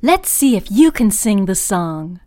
Let's see if you can sing the song.